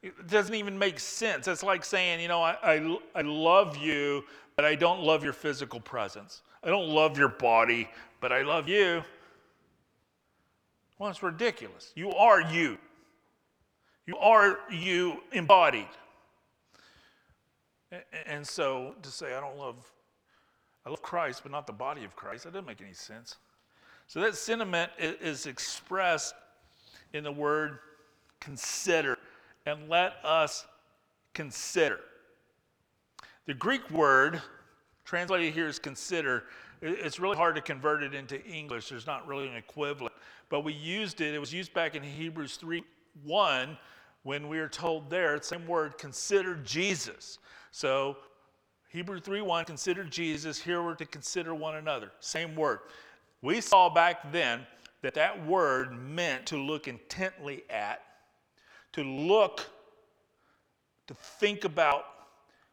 It doesn't even make sense. It's like saying, you know, I, I, I love you, but I don't love your physical presence. I don't love your body, but I love you. Well, it's ridiculous. You are you. You are you embodied. And so to say, I don't love, I love Christ, but not the body of Christ, that doesn't make any sense. So that sentiment is expressed in the word consider. And let us consider. The Greek word translated here is consider, it's really hard to convert it into English. There's not really an equivalent. But we used it, it was used back in Hebrews 3 1 when we are told there, same word, consider Jesus. So Hebrews 3 1, consider Jesus. Here we're to consider one another. Same word. We saw back then that that word meant to look intently at, to look, to think about,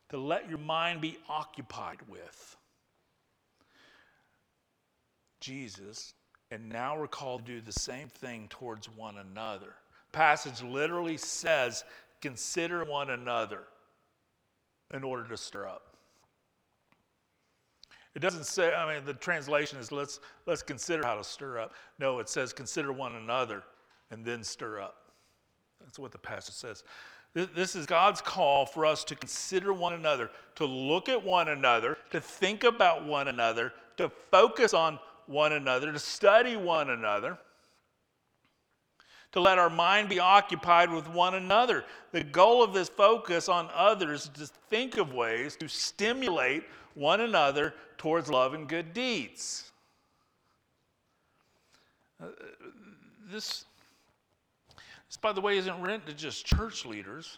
to let your mind be occupied with Jesus. And now we're called to do the same thing towards one another. Passage literally says, consider one another in order to stir up. It doesn't say, I mean, the translation is let's, let's consider how to stir up. No, it says consider one another and then stir up. That's what the passage says. This is God's call for us to consider one another, to look at one another, to think about one another, to focus on one another, to study one another, to let our mind be occupied with one another. The goal of this focus on others is to think of ways to stimulate one another towards love and good deeds. Uh, this, this, by the way, isn't written to just church leaders.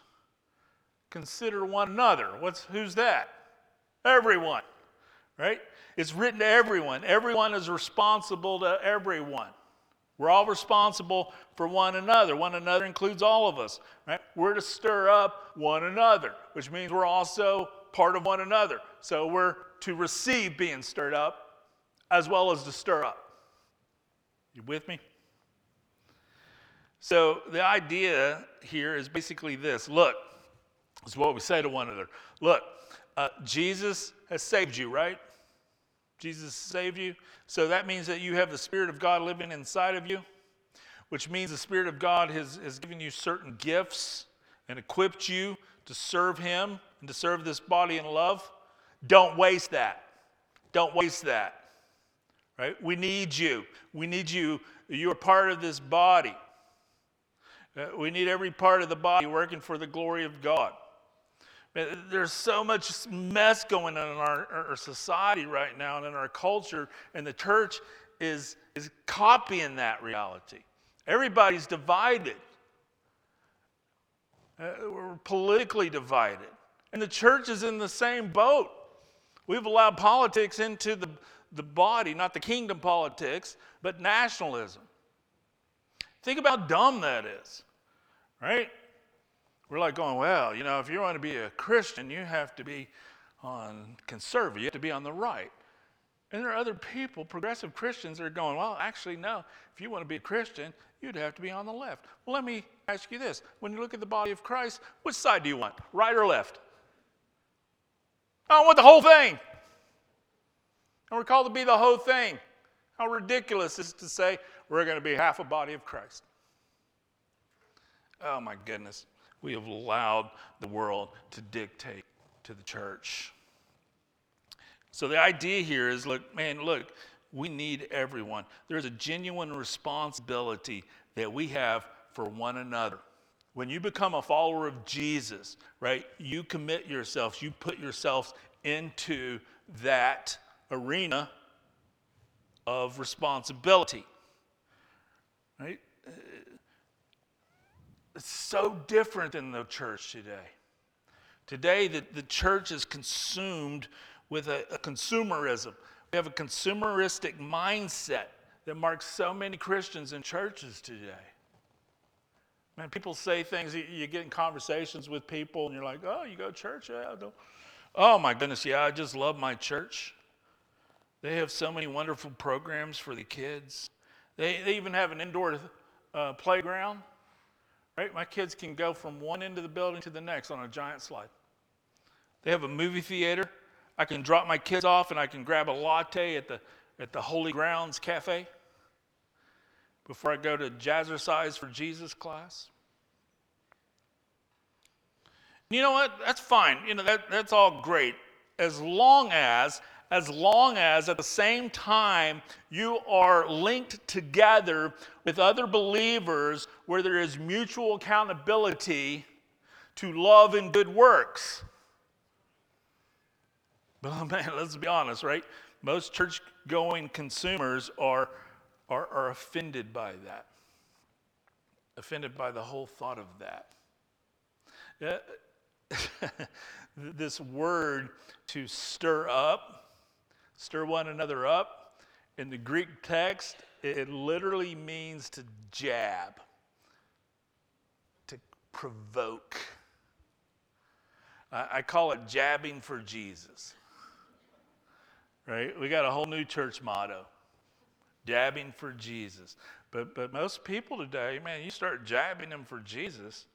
Consider one another. What's, who's that? Everyone. Right? It's written to everyone. Everyone is responsible to everyone. We're all responsible for one another. One another includes all of us, right? We're to stir up one another, which means we're also part of one another. So we're to receive being stirred up as well as to stir up. You with me? So the idea here is basically this look, is what we say to one another. Look, uh, Jesus has saved you, right? Jesus saved you. So that means that you have the Spirit of God living inside of you, which means the Spirit of God has, has given you certain gifts and equipped you to serve Him and to serve this body in love. Don't waste that. Don't waste that. Right? We need you. We need you. You're part of this body. Uh, we need every part of the body working for the glory of God. There's so much mess going on in our, our, society right now and in our culture, and the church is, is copying that reality. Everybody's divided. Uh, we're politically divided. And the church is in the same boat. We've allowed politics into the, the body, not the kingdom politics, but nationalism. Think about how dumb that is, right? We're like going, well, you know, if you want to be a Christian, you have to be on conservative, you have to be on the right. And there are other people, progressive Christians, that are going, well, actually, no, if you want to be a Christian, you'd have to be on the left. Well, let me ask you this. When you look at the body of Christ, which side do you want, right or left? I want the whole thing. And we're called to be the whole thing. How ridiculous is it to say we're going to be half a body of Christ. Oh my goodness. We have allowed the world to dictate to the church. So the idea here is look, man, look, we need everyone. There's a genuine responsibility that we have for one another. When you become a follower of Jesus, right, you commit yourselves, you put yourselves into that arena of responsibility. Right? It's so different than the church today. Today, the, the church is consumed with a, a consumerism. We have a consumeristic mindset that marks so many Christians in churches today. Man, people say things, you, get in conversations with people, and you're like, oh, you go to church? Yeah. Oh, my goodness, yeah, I just love my church. They have so many wonderful programs for the kids. They, they even have an indoor uh, playground. Right? My kids can go from one end of the building to the next on a giant slide. They have a movie theater. I can drop my kids off and I can grab a latte at the, at the Holy Grounds Cafe before I go to Jazzercise for Jesus class. You know what? That's fine. You know, that, that's all great as long as as long as at the same time you are linked together with other believers where there is mutual accountability to love and good works. But man, let's be honest, right? Most church going consumers are, are, are offended by that, offended by the whole thought of that. this word to stir up stir one another up. In the Greek text, it literally means to jab, to provoke. I call it jabbing for Jesus. Right? We got a whole new church motto jabbing for Jesus. But, but most people today, man, you start jabbing them for Jesus,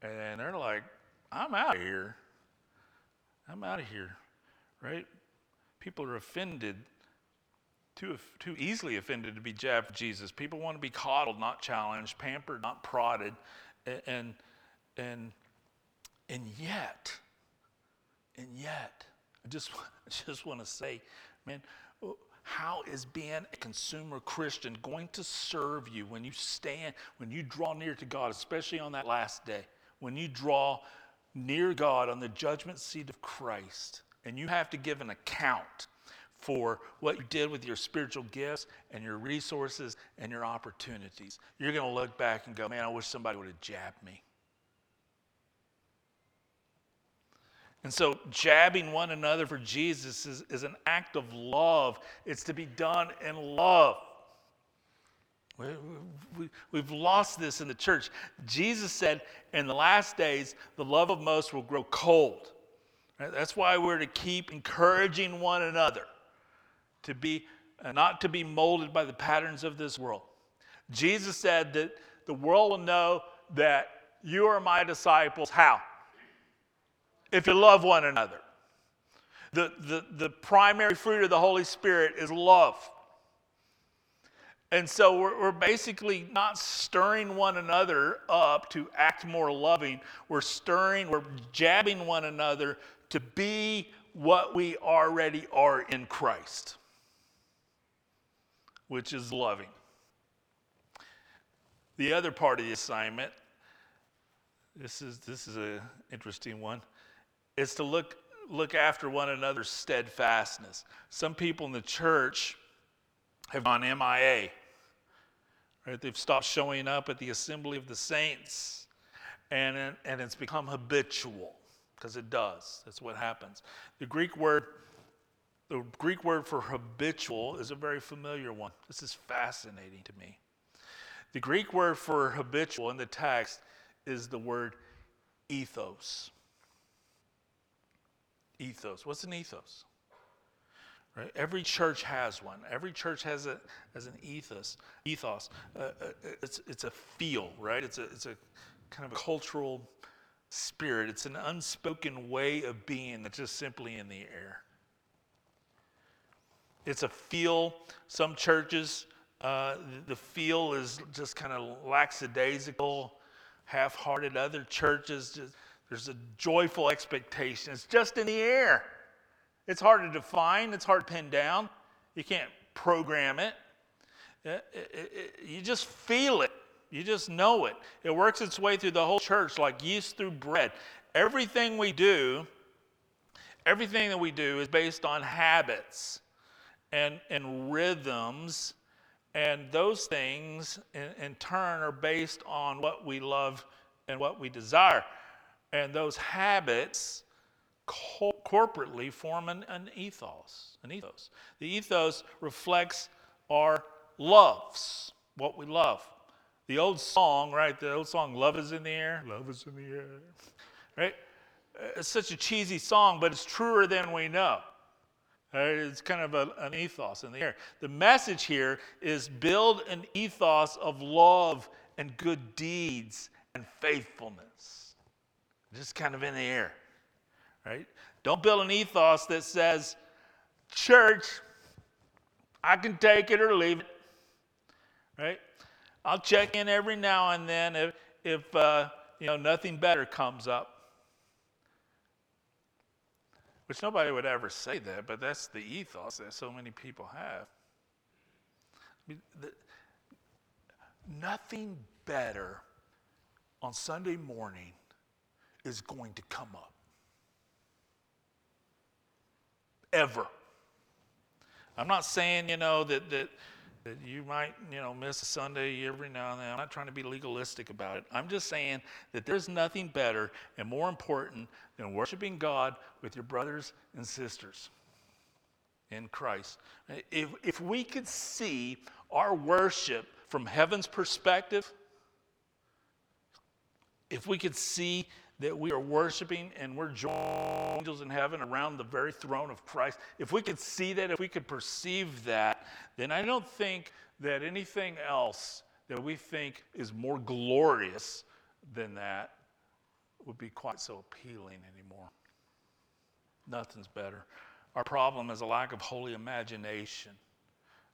and they're like, I'm out of here. I'm out of here. Right? People are offended, too, too easily offended to be jabbed for Jesus. People want to be coddled, not challenged, pampered, not prodded. And, and, and yet, and yet, I just, I just want to say, man, oh, how is being a consumer Christian going to serve you when you stand, when you draw near to God, especially on that last day, when you draw near God on the judgment seat of Christ? And you have to give an account for what you did with your spiritual gifts and your resources and your opportunities. You're going to look back and go, man, I wish somebody would have jabbed me. And so, jabbing one another for Jesus is, is an act of love. It's to be done in love. We, we, we've lost this in the church. Jesus said, in the last days, the love of most will grow cold. Right? That's why we're to keep encouraging one another to be, uh, not to be molded by the patterns of this world. Jesus said that the world will know that you are my disciples. How? if you love one another. The, the, the primary fruit of the Holy Spirit is love. And so we're, we're, basically not stirring one another up to act more loving. We're stirring, we're jabbing one another to be what we already are in Christ, which is loving. The other part of the assignment, this is, this is an interesting one is to look, look after one another's steadfastness. Some people in the church have gone MIA. Right? They've stopped showing up at the assembly of the saints, and, and it's become habitual because it does. That's what happens. The Greek word, the Greek word for habitual is a very familiar one. This is fascinating to me. The Greek word for habitual in the text is the word ethos ethos. What's an ethos? Right? Every church has one. Every church has a has an ethos. Ethos. Uh, uh, it's it's a feel, right? It's a it's a kind of a cultural spirit. It's an unspoken way of being that's just simply in the air. It's a feel. Some churches, uh, the feel is just kind of lackadaisical, half-hearted. Other churches just there's a joyful expectation. It's just in the air. It's hard to define, it's hard to pin down. You can't program it. It, it, it. You just feel it. You just know it. It works its way through the whole church like yeast through bread. Everything we do, everything that we do is based on habits and, and rhythms. And those things, in, in turn, are based on what we love and what we desire. And those habits co- corporately form an, an ethos. An ethos. The ethos reflects our loves, what we love. The old song, right? The old song, Love is in the Air. Love is in the air. Right? It's such a cheesy song, but it's truer than we know. Right? It's kind of a, an ethos in the air. The message here is build an ethos of love and good deeds and faithfulness just kind of in the air, right? Don't build an ethos that says, church, I can take it or leave it, right? I'll check in every now and then if, if uh, you know, nothing better comes up. Which nobody would ever say that, but that's the ethos that so many people have. I mean, the, nothing better on Sunday morning is going to come up. Ever. I'm not saying, you know, that, that, that you might, you know, miss a Sunday every now and then. I'm not trying to be legalistic about it. I'm just saying that there's nothing better and more important than worshiping God with your brothers and sisters in Christ. If, if we could see our worship from heaven's perspective, if we could see that we are worshiping and we're joining angels in heaven around the very throne of Christ, if we could see that, if we could perceive that, then I don't think that anything else that we think is more glorious than that would be quite so appealing anymore. Nothing's better. Our problem is a lack of holy imagination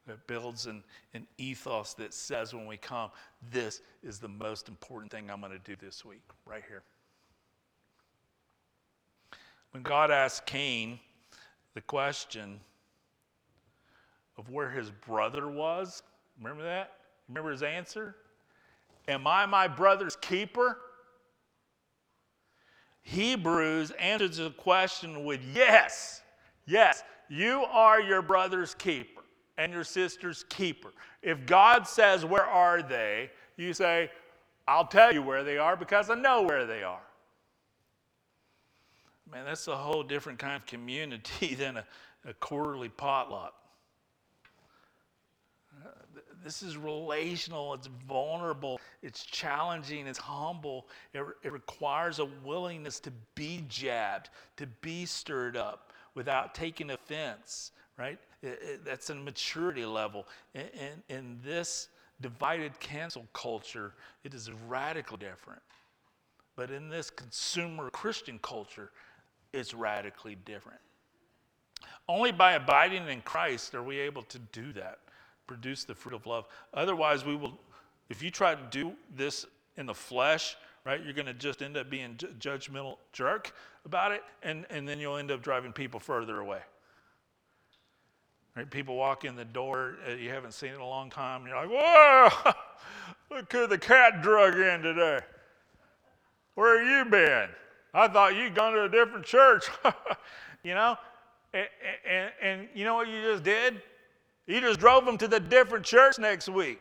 that builds an, an ethos that says when we come, this is the most important thing I'm going to do this week, right here. When God asked Cain the question of where his brother was, remember that? Remember his answer? Am I my brother's keeper? Hebrews answers the question with yes. Yes, you are your brother's keeper and your sister's keeper. If God says, Where are they? you say, I'll tell you where they are because I know where they are. Man, that's a whole different kind of community than a, a quarterly potluck. Uh, this is relational, it's vulnerable, it's challenging, it's humble. It, it requires a willingness to be jabbed, to be stirred up without taking offense, right? It, it, that's a maturity level. In, in, in this divided cancel culture, it is radically different. But in this consumer Christian culture, it's radically different. Only by abiding in Christ are we able to do that produce the fruit of love. Otherwise, we will, if you try to do this in the flesh, right, you're going to just end up being judgmental jerk about it, and, and then you'll end up driving people further away. Right? People walk in the door, uh, you haven't seen it in a long time, you're like, whoa, look who the cat drug in today. Where have you been? I thought you'd gone to a different church. you know? And, and, and, you know what you just did? You just drove them to the different church next week.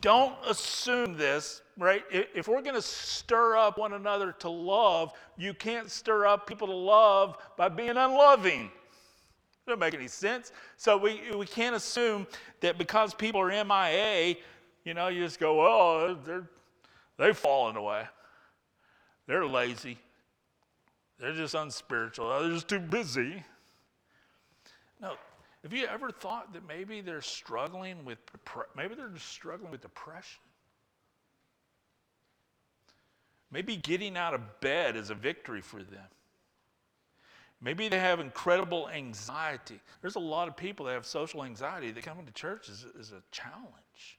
Don't assume this, right? If we're going to stir up one another to love, you can't stir up people to love by being unloving. It doesn't make any sense. So we, we can't assume that because people are MIA, you know, you just go, well, they're, they've fallen away. They're lazy. They're just unspiritual. They're just too busy. No, have you ever thought that maybe they're struggling with maybe they're just struggling with depression? Maybe getting out of bed is a victory for them. Maybe they have incredible anxiety. There's a lot of people that have social anxiety that coming to church is, is a challenge.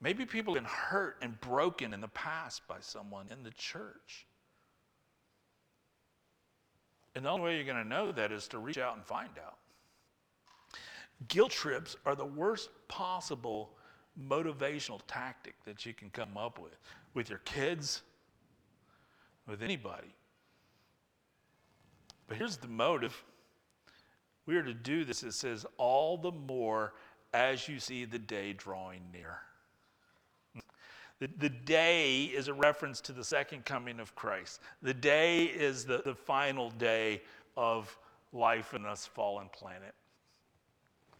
Maybe people have been hurt and broken in the past by someone in the church. And the only way you're going to know that is to reach out and find out. Guilt trips are the worst possible motivational tactic that you can come up with with your kids, with anybody. But here's the motive. We are to do this, it says, all the more as you see the day drawing near. The, the day is a reference to the second coming of Christ. The day is the, the final day of life in this fallen planet.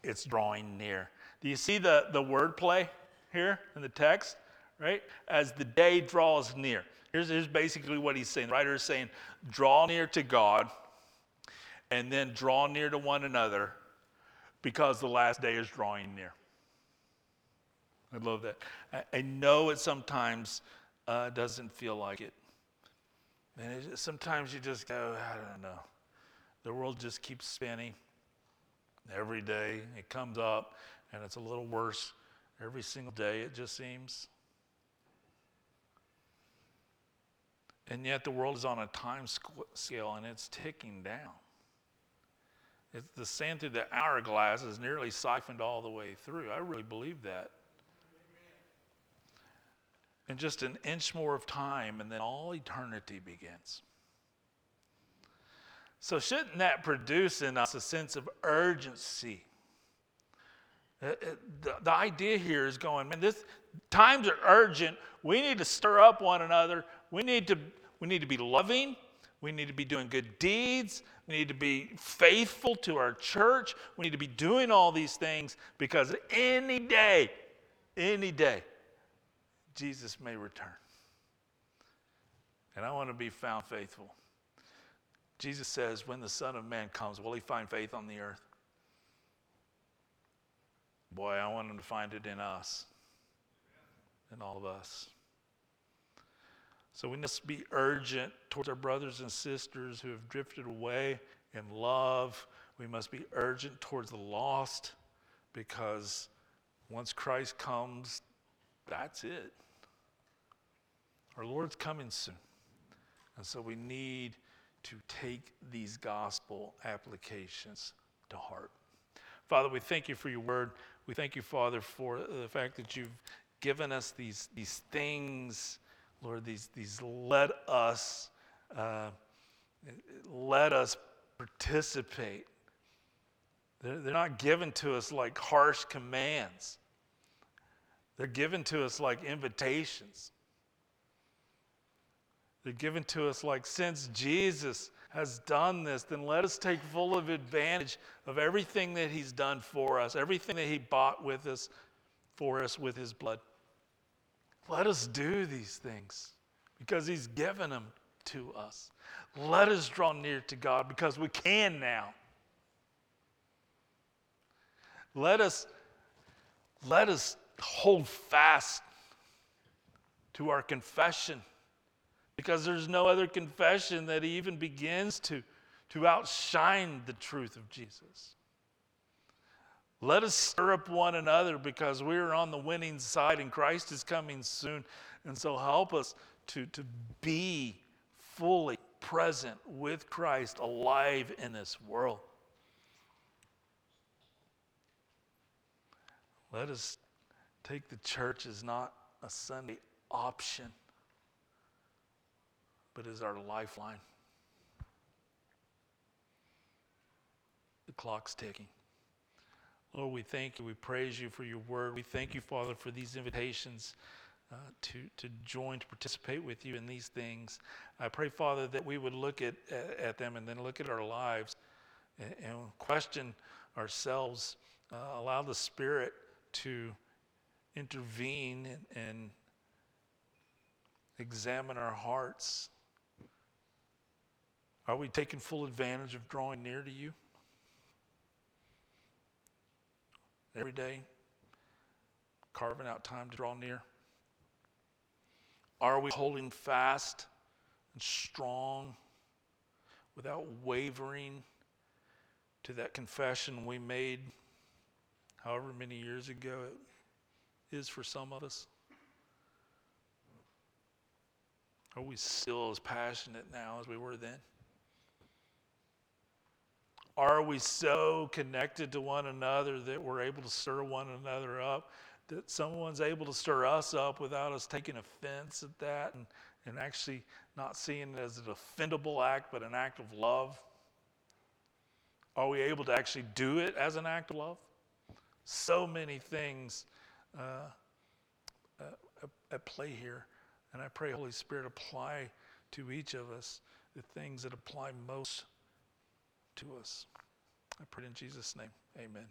It's drawing near. Do you see the, the wordplay here in the text? Right? As the day draws near. Here's, here's basically what he's saying. The writer is saying, draw near to God and then draw near to one another because the last day is drawing near. I love that. I, I know it sometimes uh, doesn't feel like it. And it, sometimes you just go, I don't know. The world just keeps spinning. Every day it comes up and it's a little worse. Every single day it just seems. And yet the world is on a time scale and it's ticking down. It's the sand through the hourglass is nearly siphoned all the way through. I really believe that in just an inch more of time, and then all eternity begins. So, shouldn't that produce in us a sense of urgency? Uh, uh, the, the idea here is going, man, this times are urgent. We need to stir up one another. We need to, we need to be loving. We need to be doing good deeds. We need to be faithful to our church. We need to be doing all these things because any day, any day, Jesus may return. And I want to be found faithful. Jesus says, when the Son of Man comes, will he find faith on the earth? Boy, I want him to find it in us, in all of us. So we must be urgent towards our brothers and sisters who have drifted away in love. We must be urgent towards the lost because once Christ comes, that's it. Our Lord's coming soon. And so we need to take these gospel applications to heart. Father, we thank you for your word. We thank you, Father, for the fact that you've given us these, these things, Lord, these, these let us, uh, let us participate. They're, they're not given to us like harsh commands. They're given to us like invitations. Given to us like since Jesus has done this, then let us take full of advantage of everything that he's done for us, everything that he bought with us for us with his blood. Let us do these things because he's given them to us. Let us draw near to God because we can now. Let us let us hold fast to our confession because there's no other confession that even begins to, to outshine the truth of Jesus. Let us stir up one another because we're on the winning side and Christ is coming soon. And so help us to, to be fully present with Christ, alive in this world. Let us take the church as not a Sunday option but is our lifeline. The clock's ticking. Lord, we thank you. We praise you for your word. We thank you, Father, for these invitations uh, to, to join, to participate with you in these things. I pray, Father, that we would look at, at them and then look at our lives and, and question ourselves. Uh, allow the Spirit to intervene and, and examine our hearts are we taking full advantage of drawing near to you? Every day, carving out time to draw near? Are we holding fast and strong without wavering to that confession we made however many years ago it is for some of us? Are we still as passionate now as we were then? Are we so connected to one another that we're able to stir one another up? That someone's able to stir us up without us taking offense at that and, and actually not seeing it as an offendable act, but an act of love? Are we able to actually do it as an act of love? So many things uh, uh, at play here. And I pray, Holy Spirit, apply to each of us the things that apply most to us. I pray in Jesus' name. Amen.